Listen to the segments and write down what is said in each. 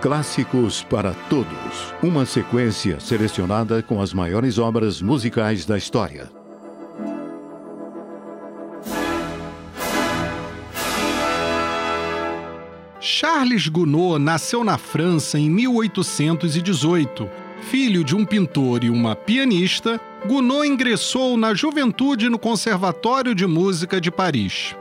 Clássicos para Todos. Uma sequência selecionada com as maiores obras musicais da história. Charles Gounod nasceu na França em 1818. Filho de um pintor e uma pianista, Gounod ingressou na juventude no Conservatório de Música de Paris.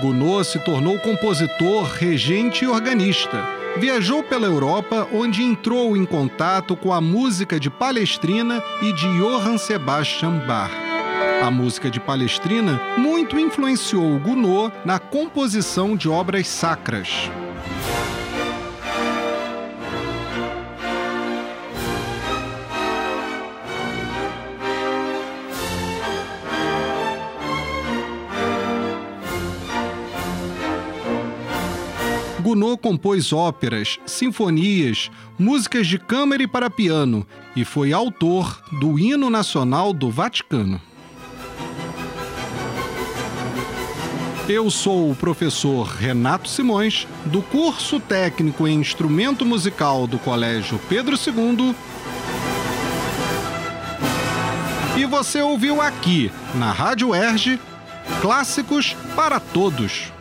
Gounod se tornou compositor, regente e organista. Viajou pela Europa, onde entrou em contato com a música de Palestrina e de Johann Sebastian Bach. A música de Palestrina muito influenciou Gounod na composição de obras sacras. Gounod compôs óperas, sinfonias, músicas de câmara e para piano e foi autor do Hino Nacional do Vaticano. Eu sou o professor Renato Simões, do curso técnico em instrumento musical do Colégio Pedro II. E você ouviu aqui, na Rádio Erge, Clássicos para Todos.